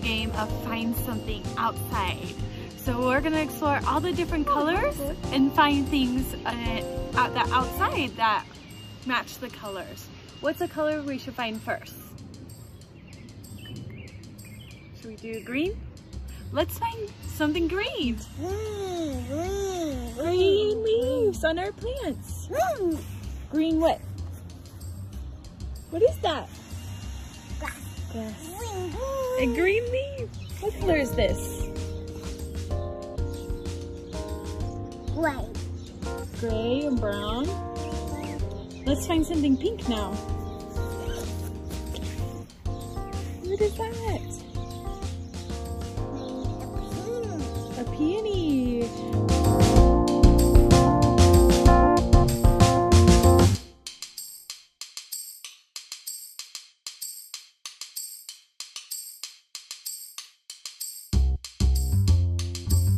game of find something outside. So we're gonna explore all the different colors and find things uh, at the outside that match the colors. What's a color we should find first? Should we do green? Let's find something green. Green, green, leaves on our plants. Green, green what? What is that? Grass. Grass. A green leaf. What color is this? Gray. Gray and brown. Let's find something pink now. What is that? A peony. A peony.